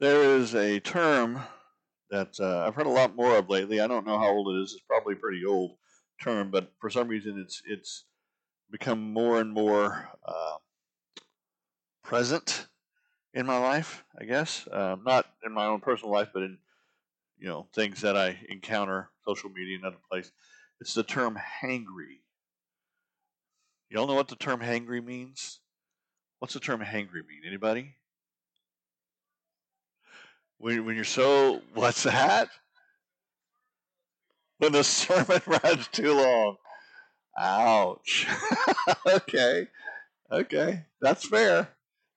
There is a term that uh, I've heard a lot more of lately. I don't know how old it is. It's probably a pretty old term, but for some reason it's it's become more and more uh, present in my life. I guess uh, not in my own personal life, but in you know things that I encounter, social media and other places. It's the term hangry. Y'all know what the term hangry means? What's the term hangry mean? Anybody? When, when you're so, what's that? When the sermon runs too long. Ouch. okay. Okay. That's fair.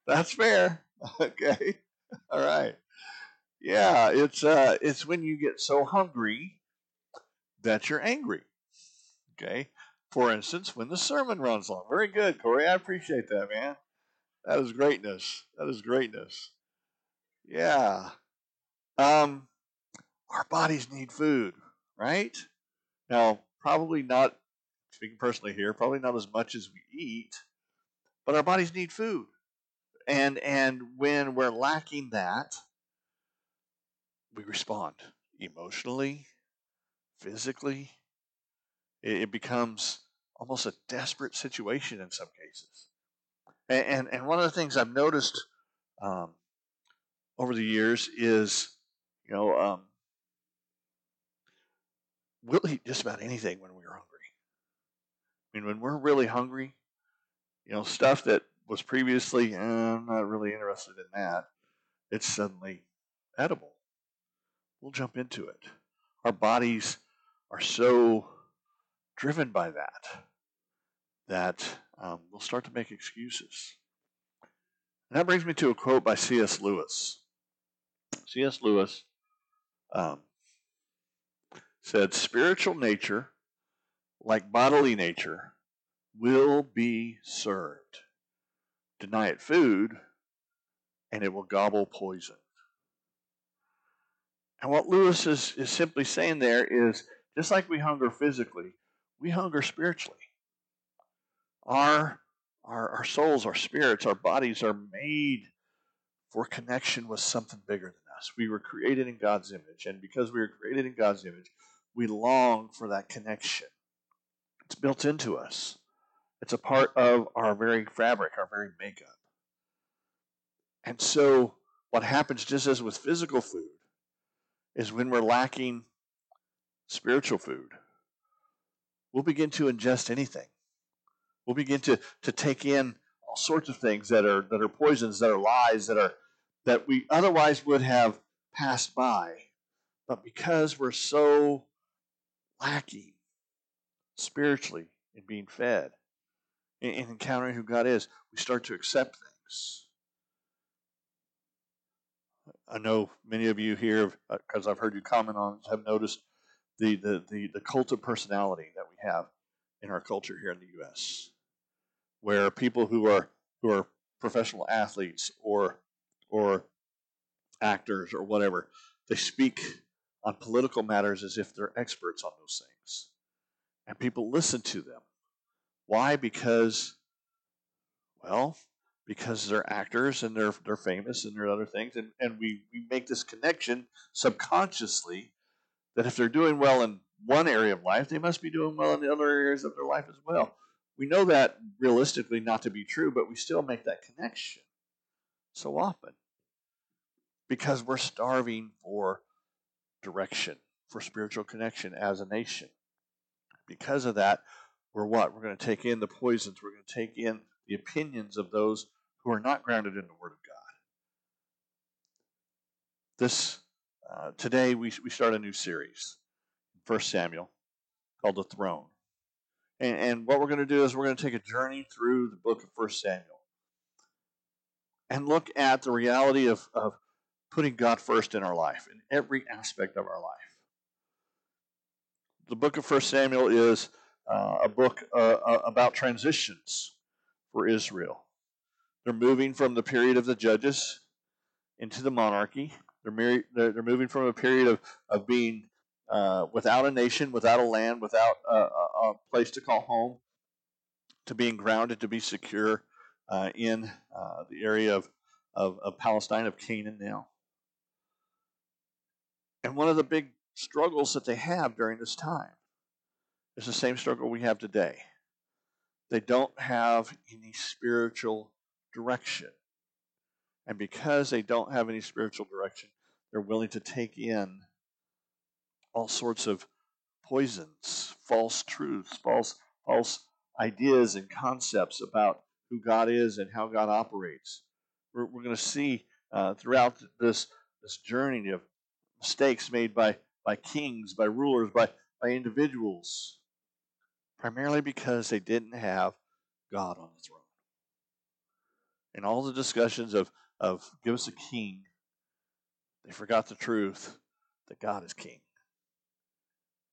That's fair. Okay. All right. Yeah, it's uh it's when you get so hungry that you're angry. Okay. For instance, when the sermon runs long. Very good, Corey. I appreciate that, man. That is greatness. That is greatness. Yeah. Um, our bodies need food, right? Now, probably not, speaking personally here, probably not as much as we eat, but our bodies need food. And and when we're lacking that, we respond emotionally, physically. It, it becomes almost a desperate situation in some cases. And, and, and one of the things I've noticed um, over the years is, you know, um, we'll eat just about anything when we're hungry. I mean, when we're really hungry, you know, stuff that was previously, eh, I'm not really interested in that, it's suddenly edible. We'll jump into it. Our bodies are so driven by that that um, we'll start to make excuses. And that brings me to a quote by C.S. Lewis. C.S. Lewis um, said, Spiritual nature, like bodily nature, will be served. Deny it food, and it will gobble poison. And what Lewis is, is simply saying there is just like we hunger physically, we hunger spiritually. Our, our, our souls, our spirits, our bodies are made for connection with something bigger than us. We were created in God's image, and because we were created in God's image, we long for that connection. It's built into us. It's a part of our very fabric, our very makeup. And so, what happens just as with physical food is when we're lacking spiritual food, we'll begin to ingest anything. We'll begin to, to take in all sorts of things that are that are poisons, that are lies, that are that we otherwise would have passed by. But because we're so lacking spiritually in being fed, in, in encountering who God is, we start to accept things. I know many of you here, because uh, I've heard you comment on, have noticed the, the, the, the cult of personality that we have in our culture here in the U.S where people who are who are professional athletes or or actors or whatever they speak on political matters as if they're experts on those things. And people listen to them. Why? Because well because they're actors and they're they're famous and there are other things and, and we, we make this connection subconsciously that if they're doing well in one area of life they must be doing well in the other areas of their life as well. We know that realistically not to be true, but we still make that connection so often because we're starving for direction, for spiritual connection as a nation. Because of that, we're what? We're going to take in the poisons, we're going to take in the opinions of those who are not grounded in the Word of God. This uh, today we we start a new series, First Samuel, called the Throne. And, and what we're going to do is we're going to take a journey through the book of First Samuel and look at the reality of, of putting God first in our life, in every aspect of our life. The book of First Samuel is uh, a book uh, uh about transitions for Israel. They're moving from the period of the judges into the monarchy. They're, they're, they're moving from a period of, of being uh, without a nation, without a land, without a, a, a, place to call home, to being grounded, to be secure uh, in uh, the area of, of, of, Palestine, of Canaan now. And one of the big struggles that they have during this time is the same struggle we have today. They don't have any spiritual direction. And because they don't have any spiritual direction, they're willing to take in all sorts of poisons, false truths, false, false ideas and concepts about who God is and how God operates. We're, we're going to see uh, throughout this, this journey of mistakes made by, by kings, by rulers, by, by individuals, primarily because they didn't have God on the throne. In all the discussions of, of give us a king, they forgot the truth that God is king.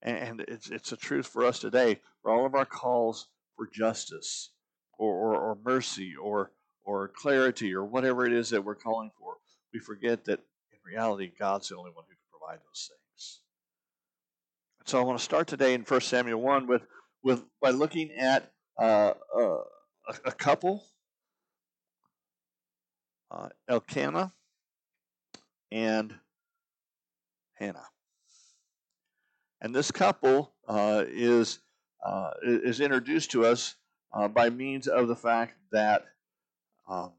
And it's, it's a truth for us today, for all of our calls for justice or, or, or mercy or, or clarity or whatever it is that we're calling for. We forget that in reality, God's the only one who those things. And so I want to start today in 1 Samuel 1 with, with by looking at uh, uh, a, couple, uh, Elkanah and Hannah. And this couple uh, is, uh, is introduced to us uh, by means of the fact that um,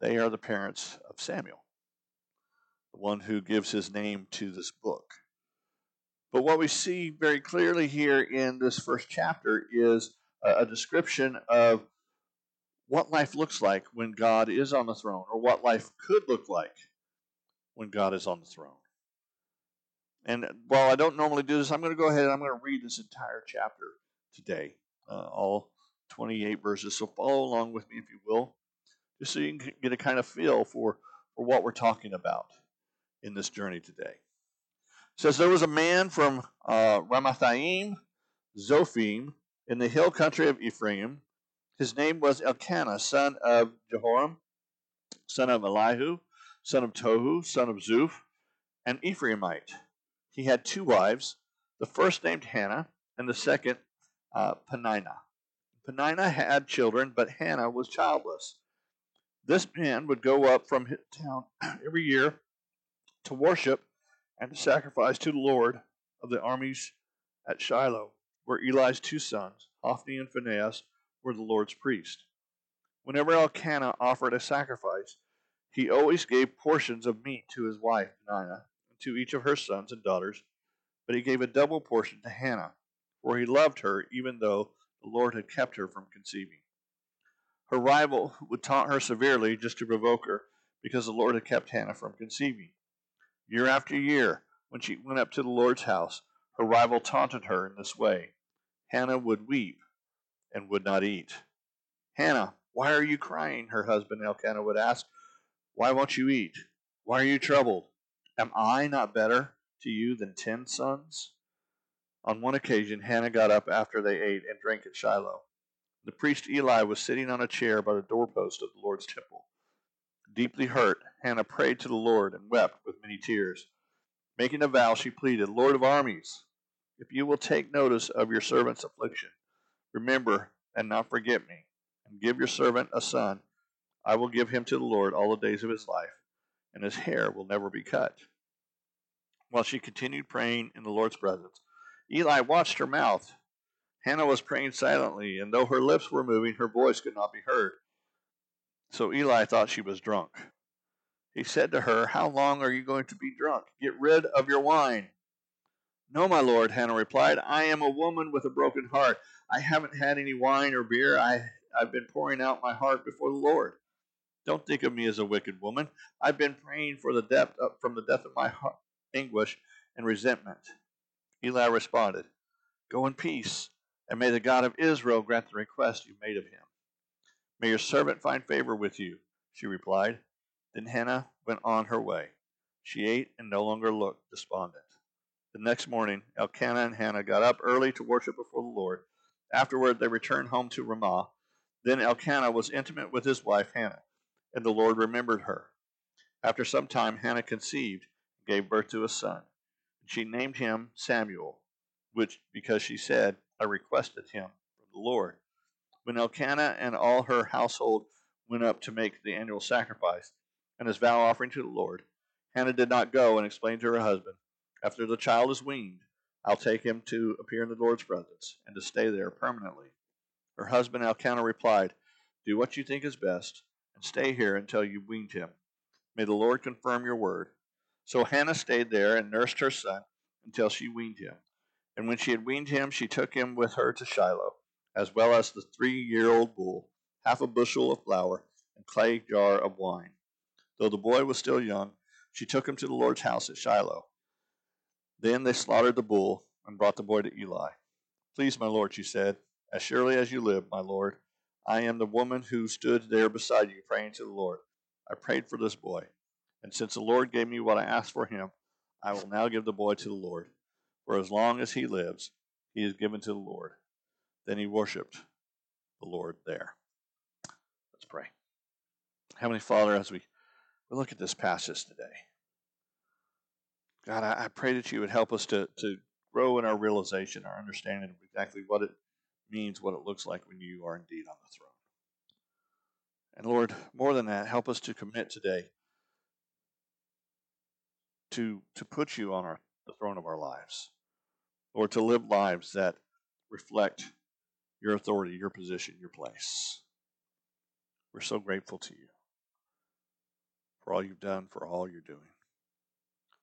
they are the parents of Samuel, one who gives his name to this book. But what we see very clearly here in this first chapter is a, description of what life looks like when God is on the throne, or what life could look like when God is on the throne. And while I don't normally do this, I'm going to go ahead and I'm going to read this entire chapter today, uh, all 28 verses. So follow along with me if you will, just so you can get a kind of feel for, for what we're talking about in this journey today. It says, There was a man from uh, Ramathaim, Zophim, in the hill country of Ephraim. His name was Elkanah, son of Jeroham, son of Elihu, son of Tohu, son of Zuph, an Ephraimite he had two wives, the first named Hannah, and the second uh, Peninnah. Peninnah had children, but Hannah was childless. This man would go up from his town every year to worship and to sacrifice to the Lord of the armies at Shiloh, where Eli's two sons, Hophni and Phinehas, were the Lord's priests. Whenever Elkanah offered a sacrifice, he always gave portions of meat to his wife Peninnah to each of her sons and daughters, but he gave a double portion to Hannah, for he loved her, even though the Lord had kept her from conceiving. Her rival would taunt her severely just to provoke her, because the Lord had kept Hannah from conceiving. Year after year, when she went up to the Lord's house, her rival taunted her in this way. Hannah would weep and would not eat. Hannah, why are you crying? Her husband Elkanah would ask. Why won't you eat? Why are you troubled? Am I not better to you than ten sons? On one occasion, Hannah got up after they ate and drank at Shiloh. The priest Eli was sitting on a chair by the doorpost of the Lord's temple. Deeply hurt, Hannah prayed to the Lord and wept with many tears. Making a vow, she pleaded, Lord of armies, if you will take notice of your servant's affliction, remember and not forget me, and give your servant a son, I will give him to the Lord all the days of his life, and his hair will never be cut. While she continued praying in the Lord's presence, Eli watched her mouth. Hannah was praying silently, and though her lips were moving, her voice could not be heard. So Eli thought she was drunk. He said to her, How long are you going to be drunk? Get rid of your wine. No, my lord, Hannah replied. I am a woman with a broken heart. I haven't had any wine or beer. I, I've been pouring out my heart before the Lord. Don't think of me as a wicked woman. I've been praying for the depth of, from the depth of my heart, anguish and resentment. Eli responded, Go in peace, and may the God of Israel grant the request you made of him. May your servant find favor with you, she replied. Then Hannah went on her way. She ate and no longer looked despondent. The next morning, Elkanah and Hannah got up early to worship before the Lord. Afterward, they returned home to Ramah. Then Elkanah was intimate with his wife Hannah and the Lord remembered her. After some time, Hannah conceived and gave birth to a son. She named him Samuel, which because she said, I requested him from the Lord. When Elkanah and all her household went up to make the annual sacrifice and his vow offering to the Lord, Hannah did not go and explain to her husband, After the child is weaned, I'll take him to appear in the Lord's presence and to stay there permanently. Her husband Elkanah replied, Do what you think is best, and stay here until you've weaned him. May the Lord confirm your word. So Hannah stayed there and nursed her son until she weaned him. And when she had weaned him, she took him with her to Shiloh, as well as the three year old bull, half a bushel of flour, and clay jar of wine. Though the boy was still young, she took him to the Lord's house at Shiloh. Then they slaughtered the bull and brought the boy to Eli. Please, my Lord, she said, as surely as you live, my Lord, I am the woman who stood there beside you praying to the Lord. I prayed for this boy, and since the Lord gave me what I asked for him, I will now give the boy to the Lord. For as long as he lives, he is given to the Lord. Then he worshiped the Lord there. Let's pray. Heavenly Father, as we look at this passage today, God, I, I pray that you would help us to, to grow in our realization, our understanding of exactly what it means, what it looks like when you are indeed on the throne. And Lord, more than that, help us to commit today to, to put you on our, the throne of our lives. Lord, to live lives that reflect your authority, your position, your place. We're so grateful to you for all you've done, for all you're doing,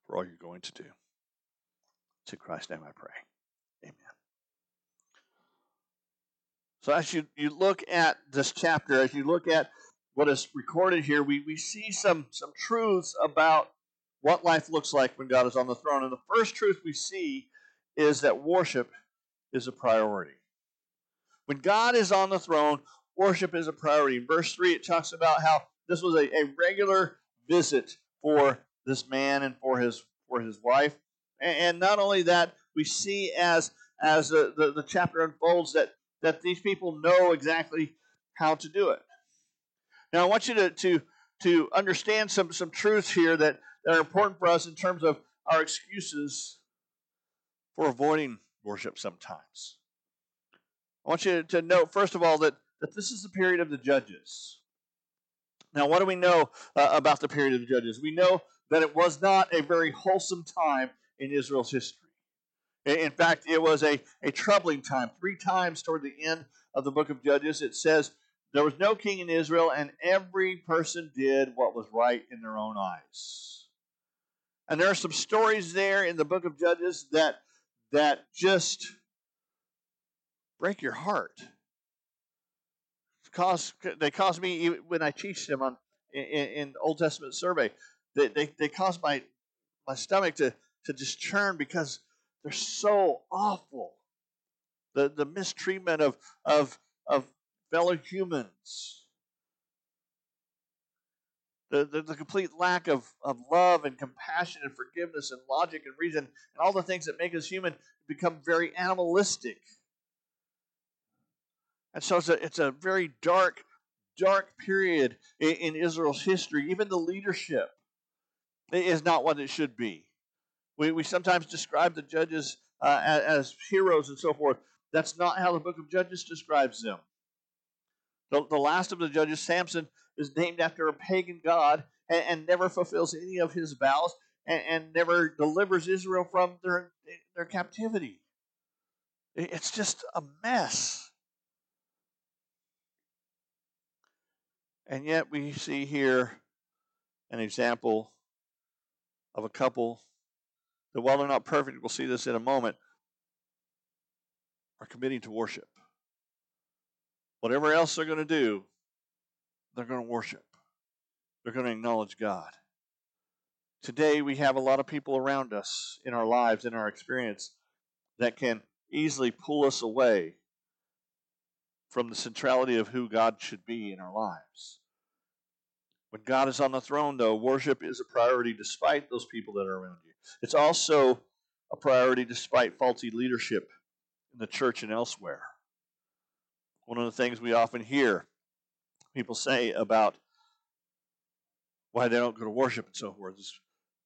for all you're going to do. To Christ's name I pray. Amen. So as you, you look at this chapter, as you look at what is recorded here, we, we see some, some truths about what life looks like when God is on the throne. And the first truth we see is that worship is a priority. When God is on the throne, worship is a priority. In verse 3, it talks about how this was a, a regular visit for this man and for his for his wife. And, and not only that, we see as as the, the, the chapter unfolds that, that these people know exactly how to do it. Now I want you to, to, to understand some, some truths here that, that are important for us in terms of our excuses for avoiding worship sometimes. I want you to note, first of all, that, that this is the period of the judges. Now, what do we know uh, about the period of the judges? We know that it was not a very wholesome time in Israel's history. In fact, it was a, a troubling time. Three times toward the end of the book of Judges, it says, There was no king in Israel, and every person did what was right in their own eyes. And there are some stories there in the book of Judges that, that just break your heart. Cause, they cause me, when I teach them on in, in Old Testament survey, they, they, they cause my, my stomach to, to just churn because they're so awful. The, the mistreatment of, of, of fellow humans. The, the, the, complete lack of, of love and compassion and forgiveness and logic and reason and all the things that make us human become very animalistic. And so it's a, it's a very dark, dark period in, in Israel's history. Even the leadership is not what it should be. We, we sometimes describe the judges uh, as, as, heroes and so forth. That's not how the book of Judges describes them. The, the last of the judges, Samson, is named after a pagan god and, and never fulfills any of his vows and, and, never delivers Israel from their, their captivity. It's just a mess. And yet we see here an example of a couple that while they're not perfect, we'll see this in a moment, are committing to worship. Whatever else they're going to do, they're going to worship. They're going to acknowledge God. Today, we have a lot of people around us in our lives, in our experience, that can easily pull us away from the centrality of who God should be in our lives. When God is on the throne, though, worship is a priority despite those people that are around you. It's also a priority despite faulty leadership in the church and elsewhere. One of the things we often hear people say about why they don't go to worship and so forth is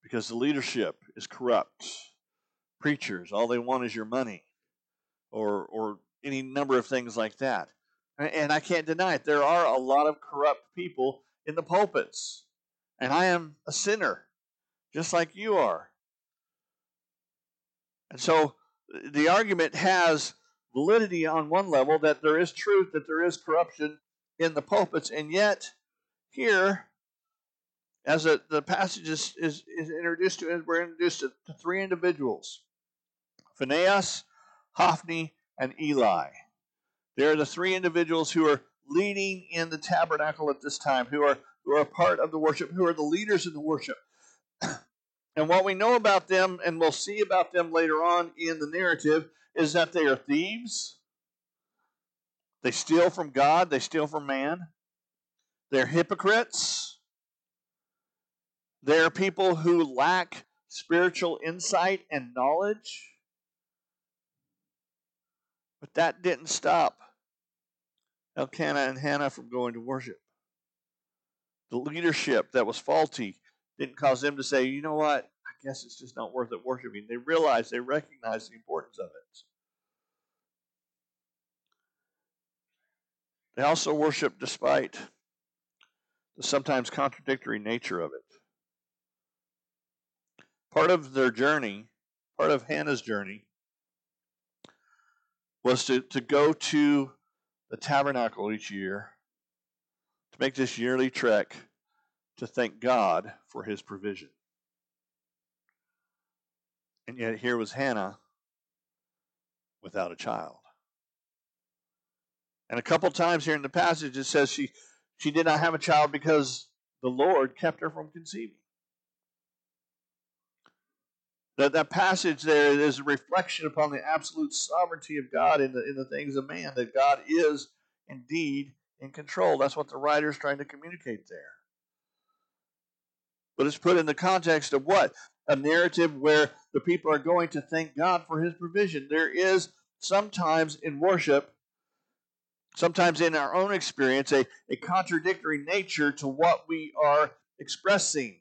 because the leadership is corrupt. Preachers, all they want is your money, or or any number of things like that. And I can't deny it. There are a lot of corrupt people in the pulpits. And I am a sinner. just like you are. And so the argument has validity on one level that there is truth, that there is corruption in the pulpits, and yet here, as a, the passage is, is, is introduced to, we're introduced to, to three individuals Phinehas, Hophni, and Eli. They're the three individuals who are leading in the tabernacle at this time, who are who are part of the worship, who are the leaders in the worship. and what we know about them, and we'll see about them later on in the narrative, is that they are thieves. They steal from God, they steal from man. They're hypocrites. They're people who lack spiritual insight and knowledge. But that didn't stop Elkanah and Hannah from going to worship. The leadership that was faulty didn't cause them to say, you know what, I guess it's just not worth it worshiping. They realized, they recognized the importance of it. They also worshiped despite the sometimes contradictory nature of it. Part of their journey, part of Hannah's journey, was to, to go to the tabernacle each year, to make this yearly trek to thank God for his provision. And yet here was Hannah without a child. And a couple times here in the passage it says she she did not have a child because the Lord kept her from conceiving. That that passage there is a reflection upon the absolute sovereignty of God in the in the things of man, that God is indeed in control. That's what the writer is trying to communicate there. But it's put in the context of what? A narrative where the people are going to thank God for his provision. There is sometimes in worship sometimes in our own experience, a, a contradictory nature to what we are expressing.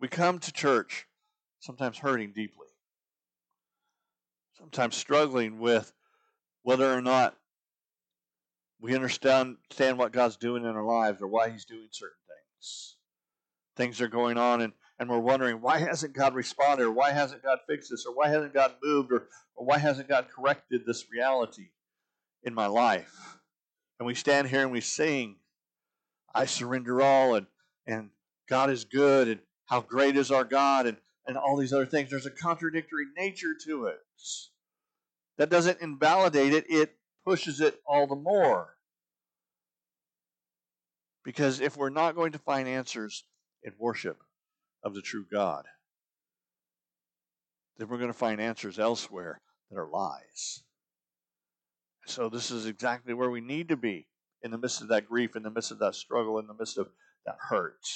We come to church sometimes hurting deeply, sometimes struggling with whether or not we understand, what God's doing in our lives or why He's doing certain things. Things are going on, and, and we're wondering why hasn't God responded, or why hasn't God fixed this, or why hasn't God moved, or, or why hasn't God corrected this reality in my life? And we stand here and we sing, I surrender all, and, and God is good, and how great is our God, and, and all these other things. There's a contradictory nature to it. That doesn't invalidate it, it pushes it all the more. Because if we're not going to find answers in worship of the true God, then we're going to find answers elsewhere that are lies. So, this is exactly where we need to be in the midst of that grief, in the midst of that struggle, in the midst of that hurt.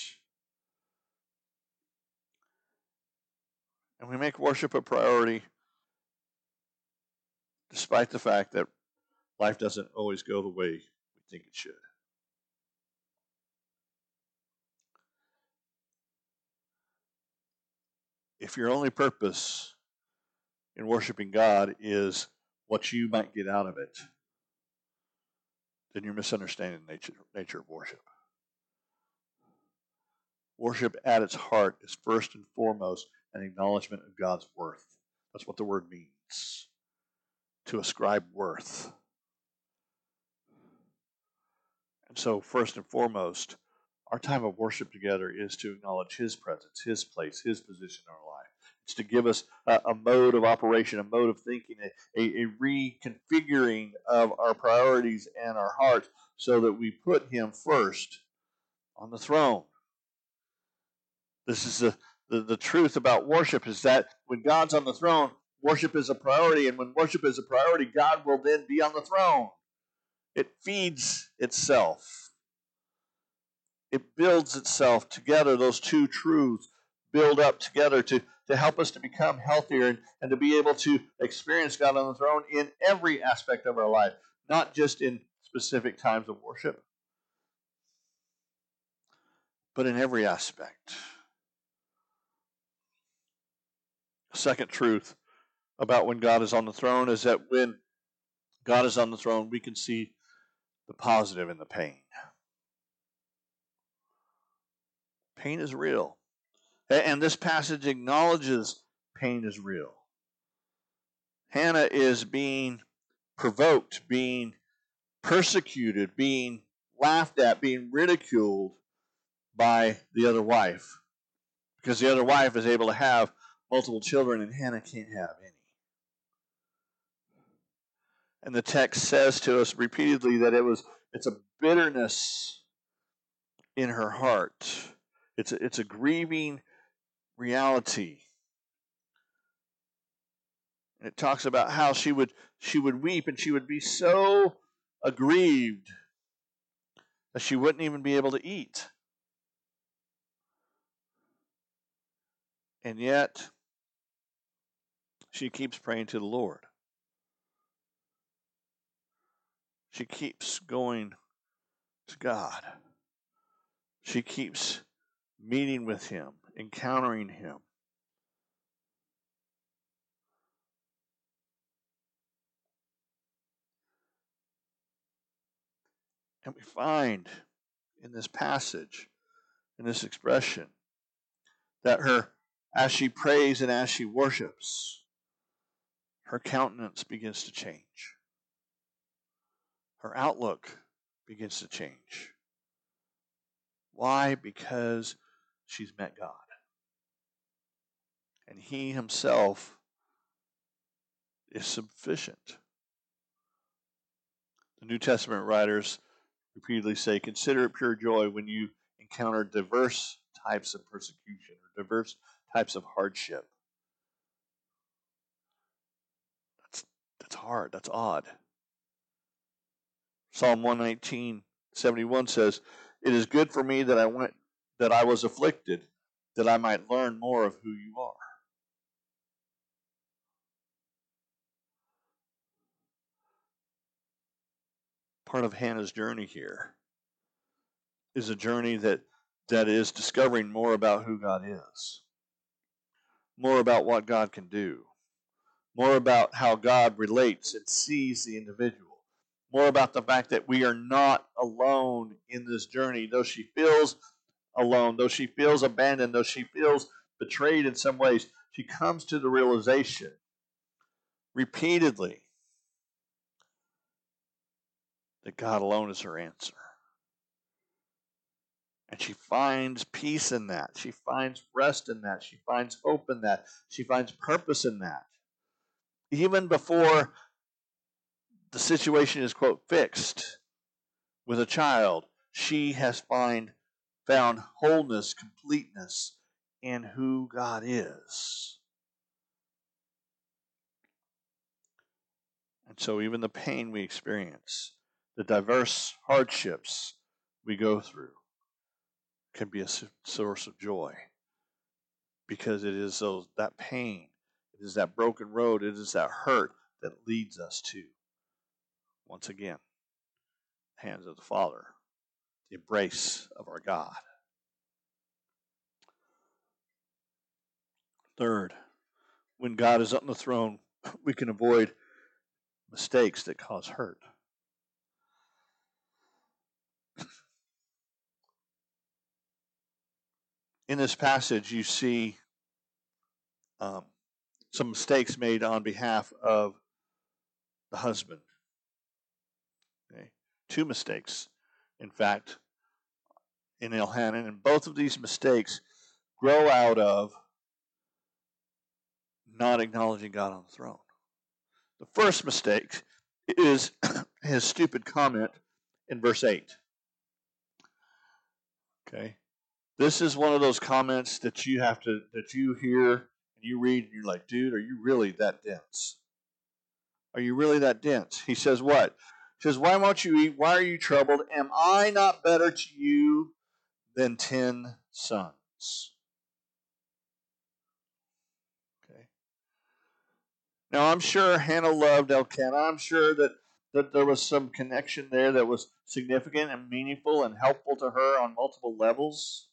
And we make worship a priority despite the fact that life doesn't always go the way we think it should. If your only purpose in worshiping God is what you might get out of it, then you're misunderstanding the nature, nature of worship. Worship at its heart is first and foremost an acknowledgement of God's worth. That's what the word means to ascribe worth. And so, first and foremost, our time of worship together is to acknowledge His presence, His place, His position in our life. It's to give us a, a mode of operation, a mode of thinking, a, a, a reconfiguring of our priorities and our hearts so that we put Him first on the throne. This is the, the, the truth about worship is that when God's on the throne, worship is a priority. And when worship is a priority, God will then be on the throne. It feeds itself, it builds itself together. Those two truths build up together to, to help us to become healthier and, and to be able to experience God on the throne in every aspect of our life, not just in specific times of worship, but in every aspect. Second truth about when God is on the throne is that when God is on the throne, we can see the positive in the pain. Pain is real. And this passage acknowledges pain is real. Hannah is being provoked, being persecuted, being laughed at, being ridiculed by the other wife. Because the other wife is able to have multiple children and Hannah can't have any. And the text says to us repeatedly that it was it's a bitterness in her heart. It's a, it's a grieving reality. It talks about how she would she would weep and she would be so aggrieved that she wouldn't even be able to eat. And yet she keeps praying to the Lord. She keeps going to God. She keeps meeting with Him, encountering Him. And we find in this passage, in this expression, that her, as she prays and as she worships, her countenance begins to change. Her outlook begins to change. Why? Because she's met God. And He Himself is sufficient. The New Testament writers repeatedly say, Consider it pure joy when you encounter diverse types of persecution or diverse types of hardship. That's, hard. That's odd. Psalm 119, 71 says, It is good for me that I went that I was afflicted, that I might learn more of who you are. part of Hannah's journey here is a journey that that is discovering more about who God is, more about what God can do, more about how God relates and sees the individual, more about the fact that we are not alone in this journey, though she feels alone, though she feels abandoned, though she feels betrayed in some ways, she comes to the realization repeatedly that God alone is her answer. And she finds peace in that. She finds rest in that. She finds hope in that. She finds purpose in that. Even before the situation is, quote, fixed with a child, she has find, found wholeness, completeness in who God is. And so, even the pain we experience the diverse hardships we go through can be a source of joy because it is those, that pain, it is that broken road, it is that hurt that leads us to, once again, hands of the Father, the embrace of our God. Third, when God is on the throne, we can avoid mistakes that cause hurt. in this passage, you see um, some mistakes made on behalf of the husband. Okay? Two mistakes, in fact, in Elkanah, and both of these mistakes grow out of not acknowledging God on the throne. The first mistake is his stupid comment in verse 8. Okay? This is one of those comments that you have to that you hear you read and you're like, dude, are you really that dense? Are you really that dense? He says what? He says, Why won't you eat? Why are you troubled? Am I not better to you than ten sons? Okay. Now I'm sure Hannah loved Elkanah. I'm sure that, that there was some connection there that was significant and meaningful and helpful to her on multiple levels.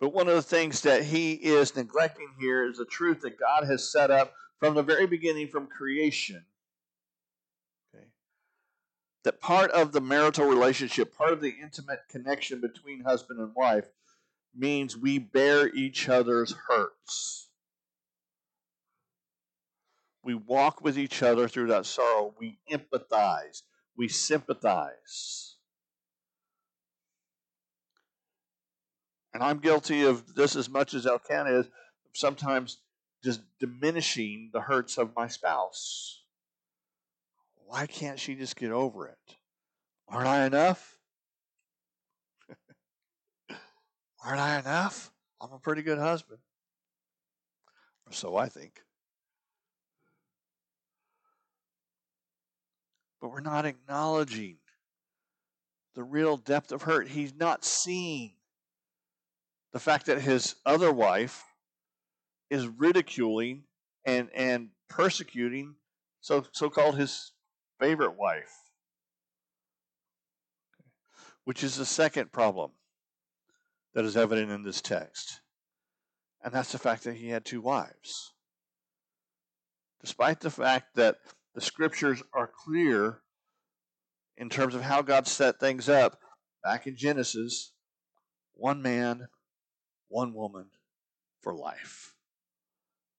But one of the things that he is neglecting here is the truth that God has set up from the very beginning, from creation. Okay. that part of the marital relationship, part of the intimate connection between husband and wife, means we bear each other's hurts. We walk with each other through that sorrow. We empathize. We sympathize. And I'm guilty of this as much as Elkanah is, sometimes just diminishing the hurts of my spouse. Why can't she just get over it? Aren't I enough? Aren't I enough? I'm a pretty good husband. Or so I think. But we're not acknowledging the real depth of hurt. He's not seeing the fact that his other wife is ridiculing and and persecuting so so called his favorite wife. Which is the second problem that is evident in this text. And that's the fact that he had two wives. Despite the fact that the scriptures are clear in terms of how God set things up back in Genesis one man one woman for life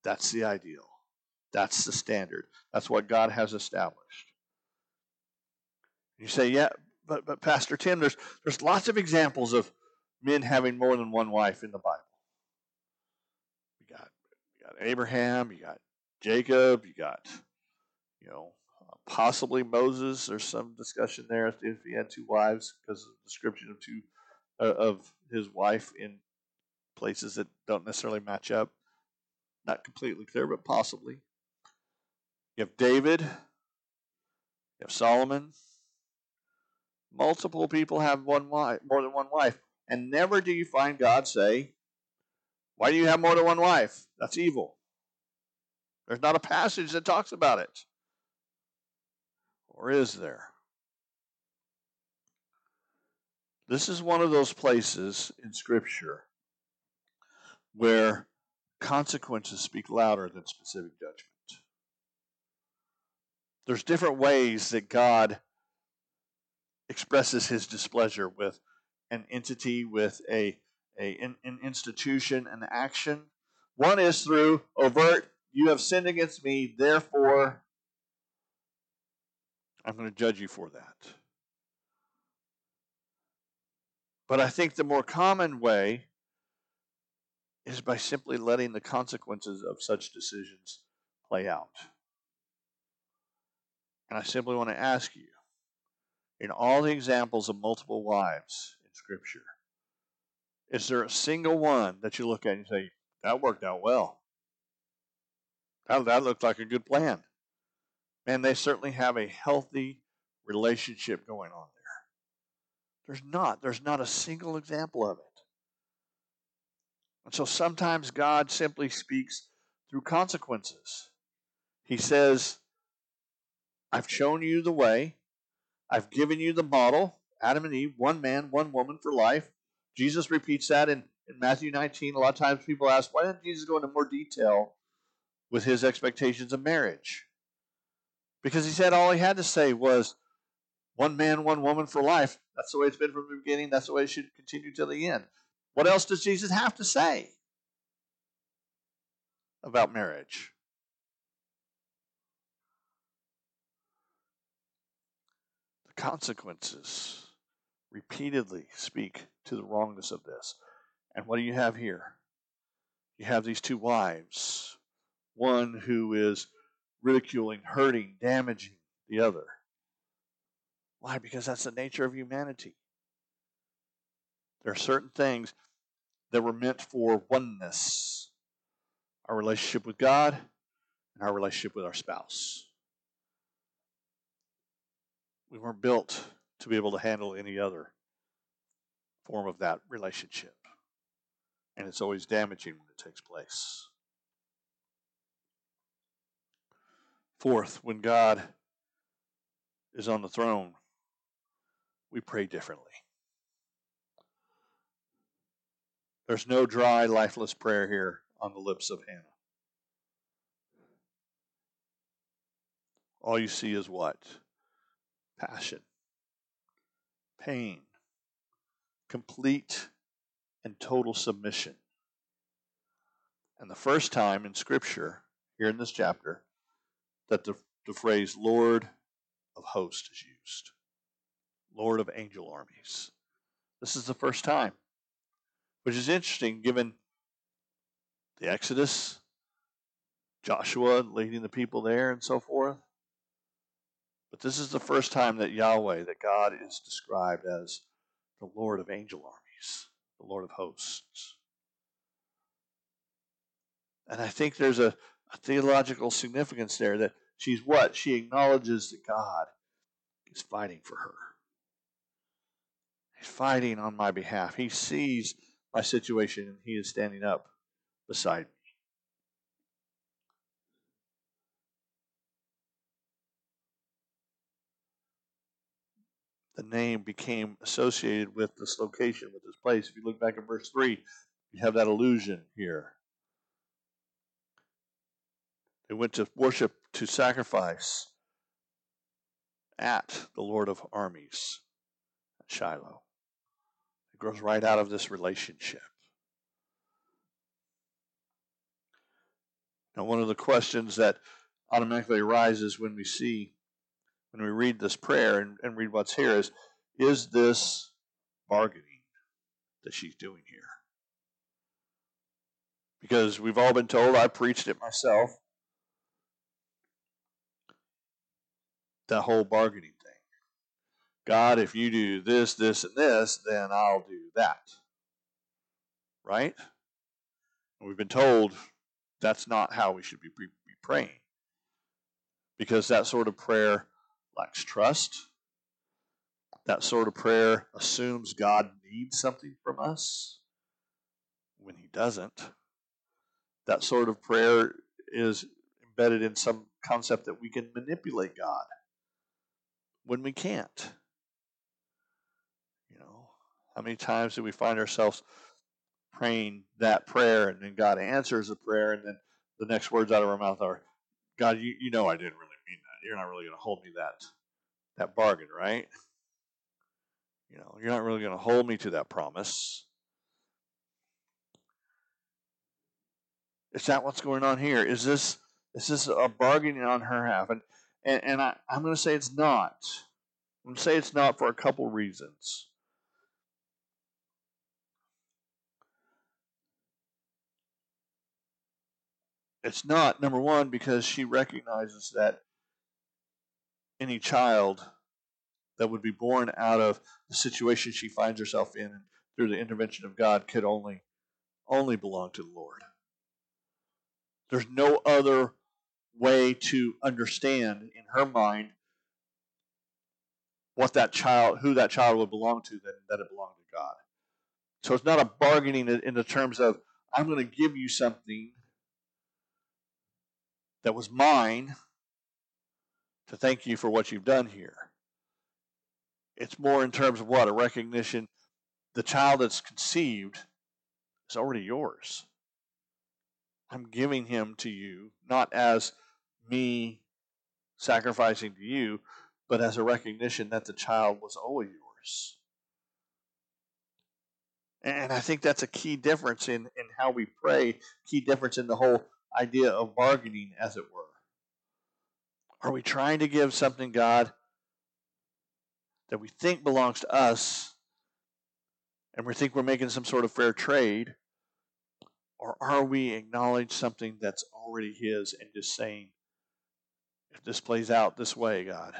that's the ideal. That's the standard. That's what God has established. You say, yeah, but but Pastor Tim, there's there's lots of examples of men having more than one wife in the Bible. You got you got Abraham, you got Jacob, you got you know possibly Moses. There's some discussion there if he had two wives because of the description of two uh, of his wife in places that don't necessarily match up. Not completely clear, but possibly. You have David. You have Solomon. Multiple people have one wife, more than one wife, and never do you find God say, "Why do you have more than one wife? That's evil." There's not a passage that talks about it. Or is there? This is one of those places in Scripture where consequences speak louder than specific judgment. There's different ways that God expresses his displeasure with an entity, with a, a an, an institution, an action. One is through overt, you have sinned against me, therefore I'm going to judge you for that. But I think the more common way is by simply letting the consequences of such decisions play out. And I simply want to ask you in all the examples of multiple wives in Scripture, is there a single one that you look at and say, that worked out well? That, that looked like a good plan. And they certainly have a healthy relationship going on there. There's not. There's not a single example of it. And so sometimes God simply speaks through consequences. He says, I've shown you the way, I've given you the model Adam and Eve, one man, one woman for life. Jesus repeats that in, in Matthew 19. A lot of times people ask, why didn't Jesus go into more detail with his expectations of marriage? Because he said all he had to say was, one man, one woman for life. That's the way it's been from the beginning. That's the way it should continue till the end. What else does Jesus have to say about marriage? The consequences repeatedly speak to the wrongness of this. And what do you have here? You have these two wives, one who is ridiculing, hurting, damaging the other. Why? Because that's the nature of humanity. There are certain things that were meant for oneness our relationship with God and our relationship with our spouse. We weren't built to be able to handle any other form of that relationship. And it's always damaging when it takes place. Fourth, when God is on the throne, we pray differently. There's no dry, lifeless prayer here on the lips of Hannah. All you see is what? Passion, pain, complete and total submission. And the first time in Scripture, here in this chapter, that the, the phrase Lord of hosts is used. Lord of angel armies. This is the first time, which is interesting given the Exodus, Joshua leading the people there, and so forth. But this is the first time that Yahweh, that God is described as the Lord of angel armies, the Lord of hosts. And I think there's a, a theological significance there that she's what? She acknowledges that God is fighting for her. He's fighting on my behalf. He sees my situation and he is standing up beside me. the name became associated with this location, with this place. If you look back at verse 3, you have that illusion here. They went to worship, to sacrifice at the Lord of armies Shiloh. Grows right out of this relationship. Now, one of the questions that automatically arises when we see when we read this prayer and, and read what's here is is this bargaining that she's doing here? Because we've all been told, I preached it myself, that whole bargaining. God, if you do this, this, and this, then I'll do that. Right? We've been told that's not how we should be, be praying. Because that sort of prayer lacks trust. That sort of prayer assumes God needs something from us when He doesn't. That sort of prayer is embedded in some concept that we can manipulate God when we can't. How many times do we find ourselves praying that prayer and then God answers the prayer and then the next words out of our mouth are, God, you, you know I didn't really mean that. you're not really going to hold me that that bargain, right? You know, you're not really going to hold me to that promise. Is that what's going on here? Is this is this a bargaining on her half? And and, and I, I'm going to say it's not. I'm going to say it's not for a couple reasons. It's not, number one, because she recognizes that any child that would be born out of the situation she finds herself in and through the intervention of God could only only belong to the Lord. There's no other way to understand in her mind what that child who that child would belong to than that it belonged to God. So it's not a bargaining in the terms of I'm going to give you something that was mine to thank you for what you've done here. It's more in terms of what? A recognition the child that's conceived is already yours. I'm giving him to you, not as me sacrificing to you, but as a recognition that the child was always yours. And I think that's a key difference in, in how we pray, key difference in the whole idea of bargaining, as it were. Are we trying to give something, God, that we think belongs to us and we think we're making some sort of fair trade? Or are we acknowledging something that's already His and just saying, if this plays out this way, God,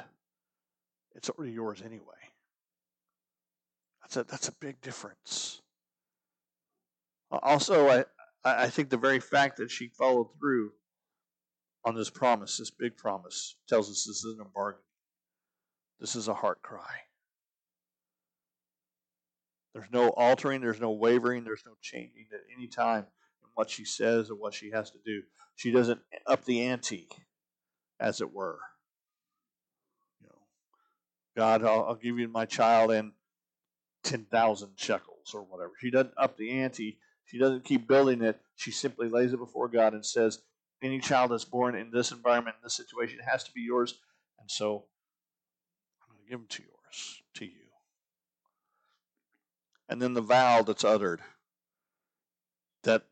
it's already yours anyway? That's a, that's a big difference. Also, I, I think the very fact that she followed through on this promise, this big promise, tells us this isn't a bargain. This is a heart cry. There's no altering, there's no wavering, there's no changing at any time in what she says or what she has to do. She doesn't up the ante, as it were. You know, God, I'll, I'll give you my child and 10,000 shekels or whatever. She doesn't up the ante. She doesn't keep building it. She simply lays it before God and says, any child that's born in this environment, in this situation, has to be yours. And so I'm going to give them to yours, to you. And then the vow that's uttered that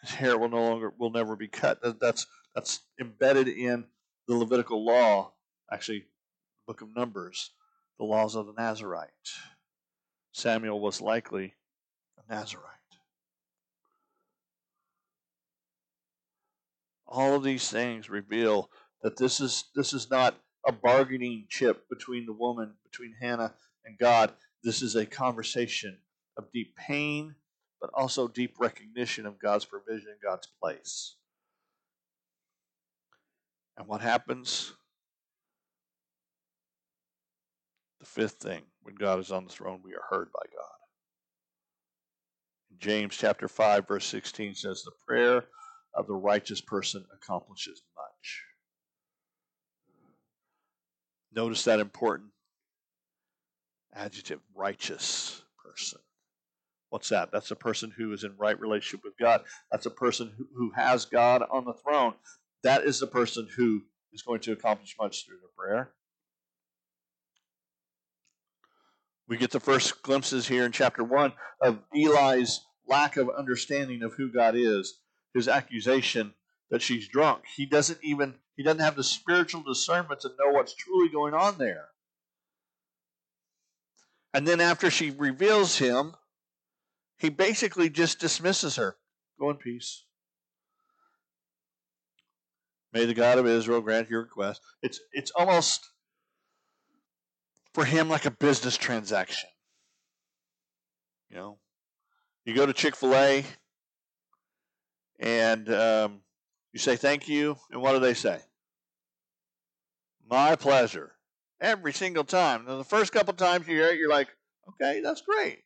his hair will no longer will never be cut. That, that's that's embedded in the Levitical law, actually, the book of Numbers, the laws of the Nazarite. Samuel was likely a Nazarite. All of these things reveal that this is this is not a bargaining chip between the woman, between Hannah and God. This is a conversation of deep pain, but also deep recognition of God's provision and God's place. And what happens? The fifth thing, when God is on the throne, we are heard by God. James chapter 5, verse 16 says, The prayer of the righteous person accomplishes much. Notice that important adjective, righteous person. What's that? That's a person who is in right relationship with God. That's a person who, who has God on the throne. That is the person who is going to accomplish much through their prayer. We get the first glimpses here in chapter 1 of Eli's lack of understanding of who God is, his accusation that she's drunk. He doesn't even he doesn't have the spiritual discernment to know what's truly going on there. And then after she reveals him, he basically just dismisses her. Go in peace. May the God of Israel grant your request. It's it's almost for him like a business transaction. You know, you go to Chick Fil A and um, you say thank you, and what do they say? My pleasure. Every single time. Now, the first couple times you hear it, you're like, okay, that's great.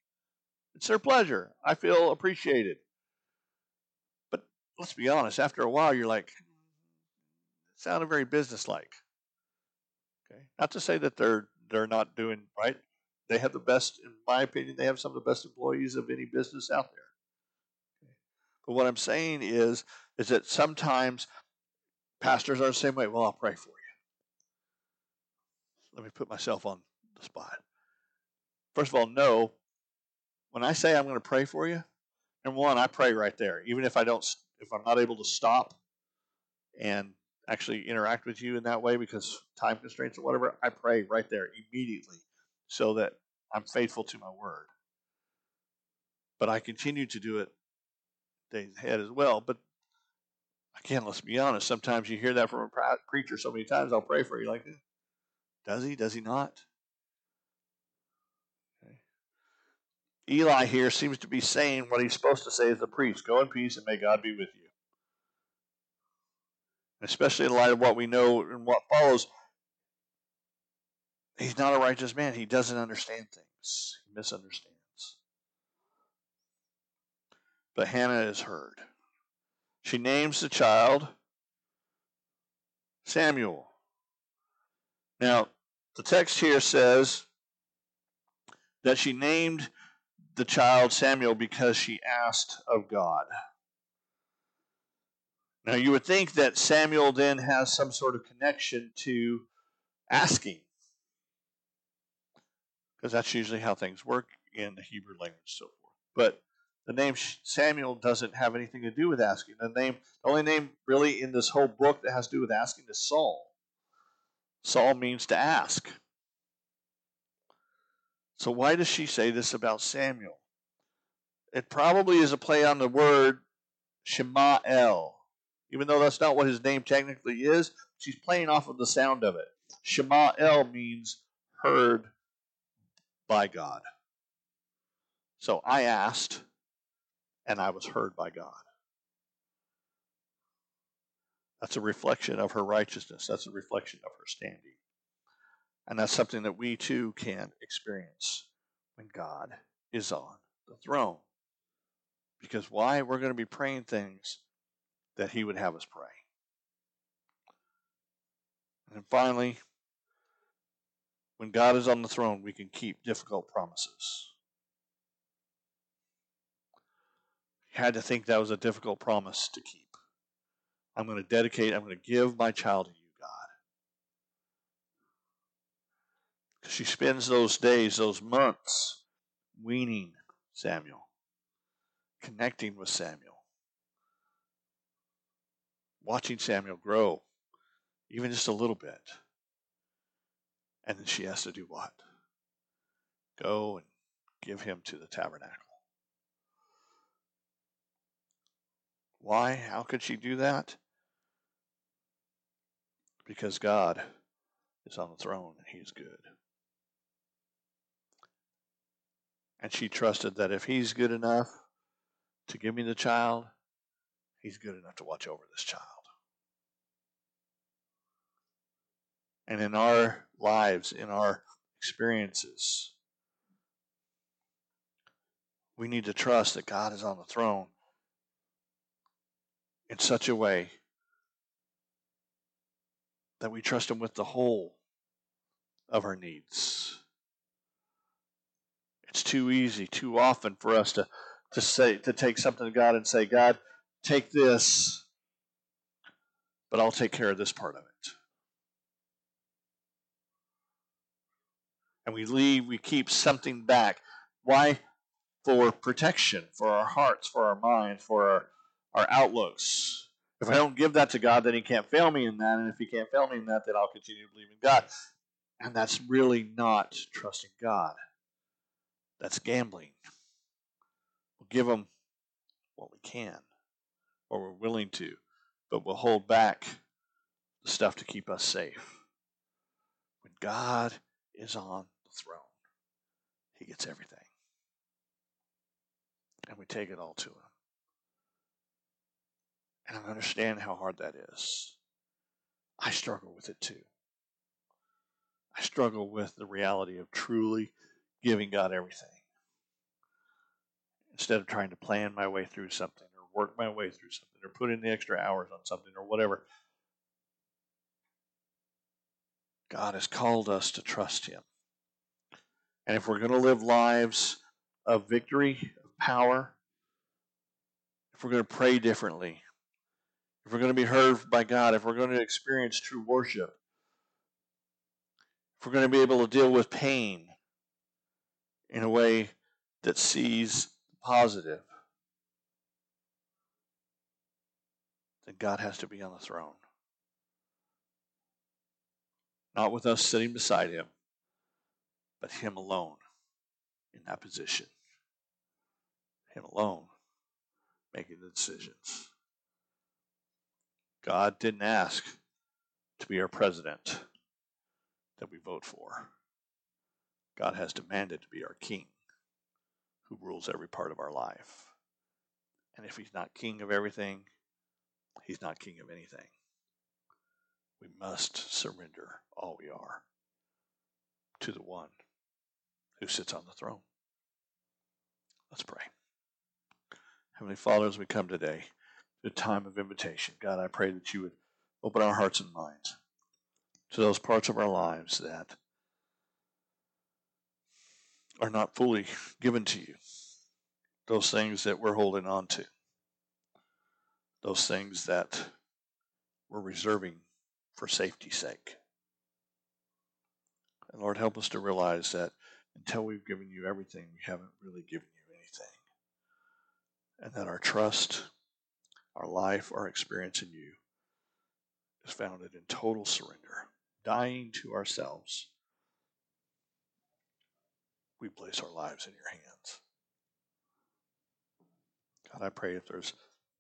It's their pleasure. I feel appreciated. But let's be honest, after a while, you're like, it sounded very businesslike. Okay. Not to say that they're they're not doing right. They have the best, in my opinion, they have some of the best employees of any business out there. But what I'm saying is, is that sometimes pastors are the same way. Well, I'll pray for you. Let me put myself on the spot. First of all, no, when I say I'm going to pray for you, number one, I pray right there. Even if I don't, if I'm not able to stop and actually interact with you in that way because time constraints or whatever, I pray right there immediately so that I'm faithful to my word. But I continue to do it days ahead as well. But again, let's be honest. Sometimes you hear that from a preacher so many times. I'll pray for you. Like, eh, does he? Does he not? Eli here seems to be saying what he's supposed to say as a priest go in peace and may God be with you. Especially in light of what we know and what follows, he's not a righteous man. He doesn't understand things, he misunderstands. But Hannah is heard. She names the child Samuel. Now, the text here says that she named the child Samuel because she asked of God. Now, you would think that Samuel then has some sort of connection to asking, because that's usually how things work in the Hebrew language, so forth. But the name Samuel doesn't have anything to do with asking. The name, the only name really in this whole book that has to do with asking is Saul. Saul means to ask. So why does she say this about Samuel? It probably is a play on the word Shema'el. Even though that's not what his name technically is, she's playing off of the sound of it. Shema'el means heard by God. So I asked, and I was heard by God. That's a reflection of her righteousness. That's a reflection of her standing. And that's something that we too can experience when God is on the throne. Because why? We're going to be praying things that He would have us pray. And finally, when God is on the throne, we can keep difficult promises. You had to think that was a difficult promise to keep. I'm going to dedicate, I'm going to give my child to you. God. She spends those days, those months, weaning Samuel, connecting with Samuel, watching Samuel grow, even just a little bit. And then she has to do what? Go and give him to the tabernacle. Why? How could she do that? Because God is on the throne and He is good. And she trusted that if He's good enough to give me the child, He's good enough to watch over this child. And in our lives, in our experiences, we need to trust that God is on the throne in such a way that we trust Him with the whole of our needs. It's too easy, too often for us to, to say to take something to God and say, God, take this, but I'll take care of this part of it. And we leave, we keep something back. Why? For protection, for our hearts, for our minds, for our, our outlooks. If I don't give that to God, then He can't fail me in that. And if He can't fail me in that, then I'll continue to believe in God. And that's really not trusting God. That's gambling. We'll give Him what we can, or we're willing to, but we'll hold back the stuff to keep us safe. When God is on the throne, He gets everything. And we take it all to Him. And I understand how hard that is. I struggle with it too. I struggle with the reality of truly giving God everything. Instead of trying to plan my way through something or work my way through something or put in the extra hours on something or whatever. God has called us to trust Him. And if we're going to live lives of victory, of power, if we're going to pray differently, if we're going to be heard by God, if we're going to experience true worship, if we're going to be able to deal with pain in a way that sees the positive, then God has to be on the throne. Not with us sitting beside him, but him alone in that position. Him alone making the decisions. God didn't ask to be our president that we vote for. God has demanded to be our king who rules every part of our life. And if he's not king of everything, he's not king of anything. We must surrender all we are to the one who sits on the throne. Let's pray. Heavenly Father, as we come today a time of invitation, God, I pray that you would open our hearts and minds to those parts of our lives that are not fully given to you. Those things that we're holding on to. Those things that we're reserving for safety's sake. And Lord, help us to realize that until we've given you everything, we haven't really given you anything. And that our trust, our life, our experience in you is founded in total surrender dying to ourselves, we place our lives in your hands. God, I pray if there's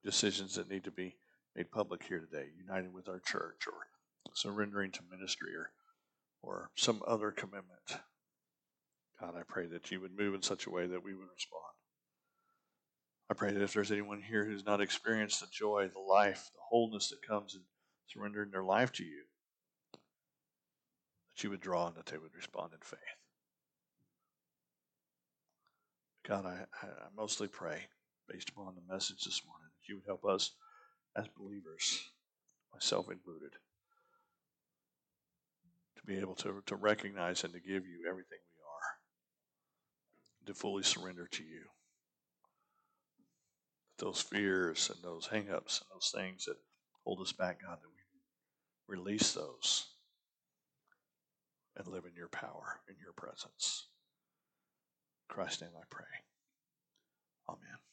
decisions that need to be made public here today, united with our church or surrendering to ministry or, or some other commitment, God, I pray that you would move in such a way that we would respond. I pray that if there's anyone here who's not experienced the joy, the life, the wholeness that comes in surrendering their life to you, that you would draw and that they would respond in faith. God, I, I mostly pray based upon the message this morning that you would help us as believers, myself included, to be able to, to recognize and to give you everything we are, to fully surrender to you those fears and those hangups and those things that hold us back, God, that we release those and live in your power, in your presence. In Christ's name I pray. Amen.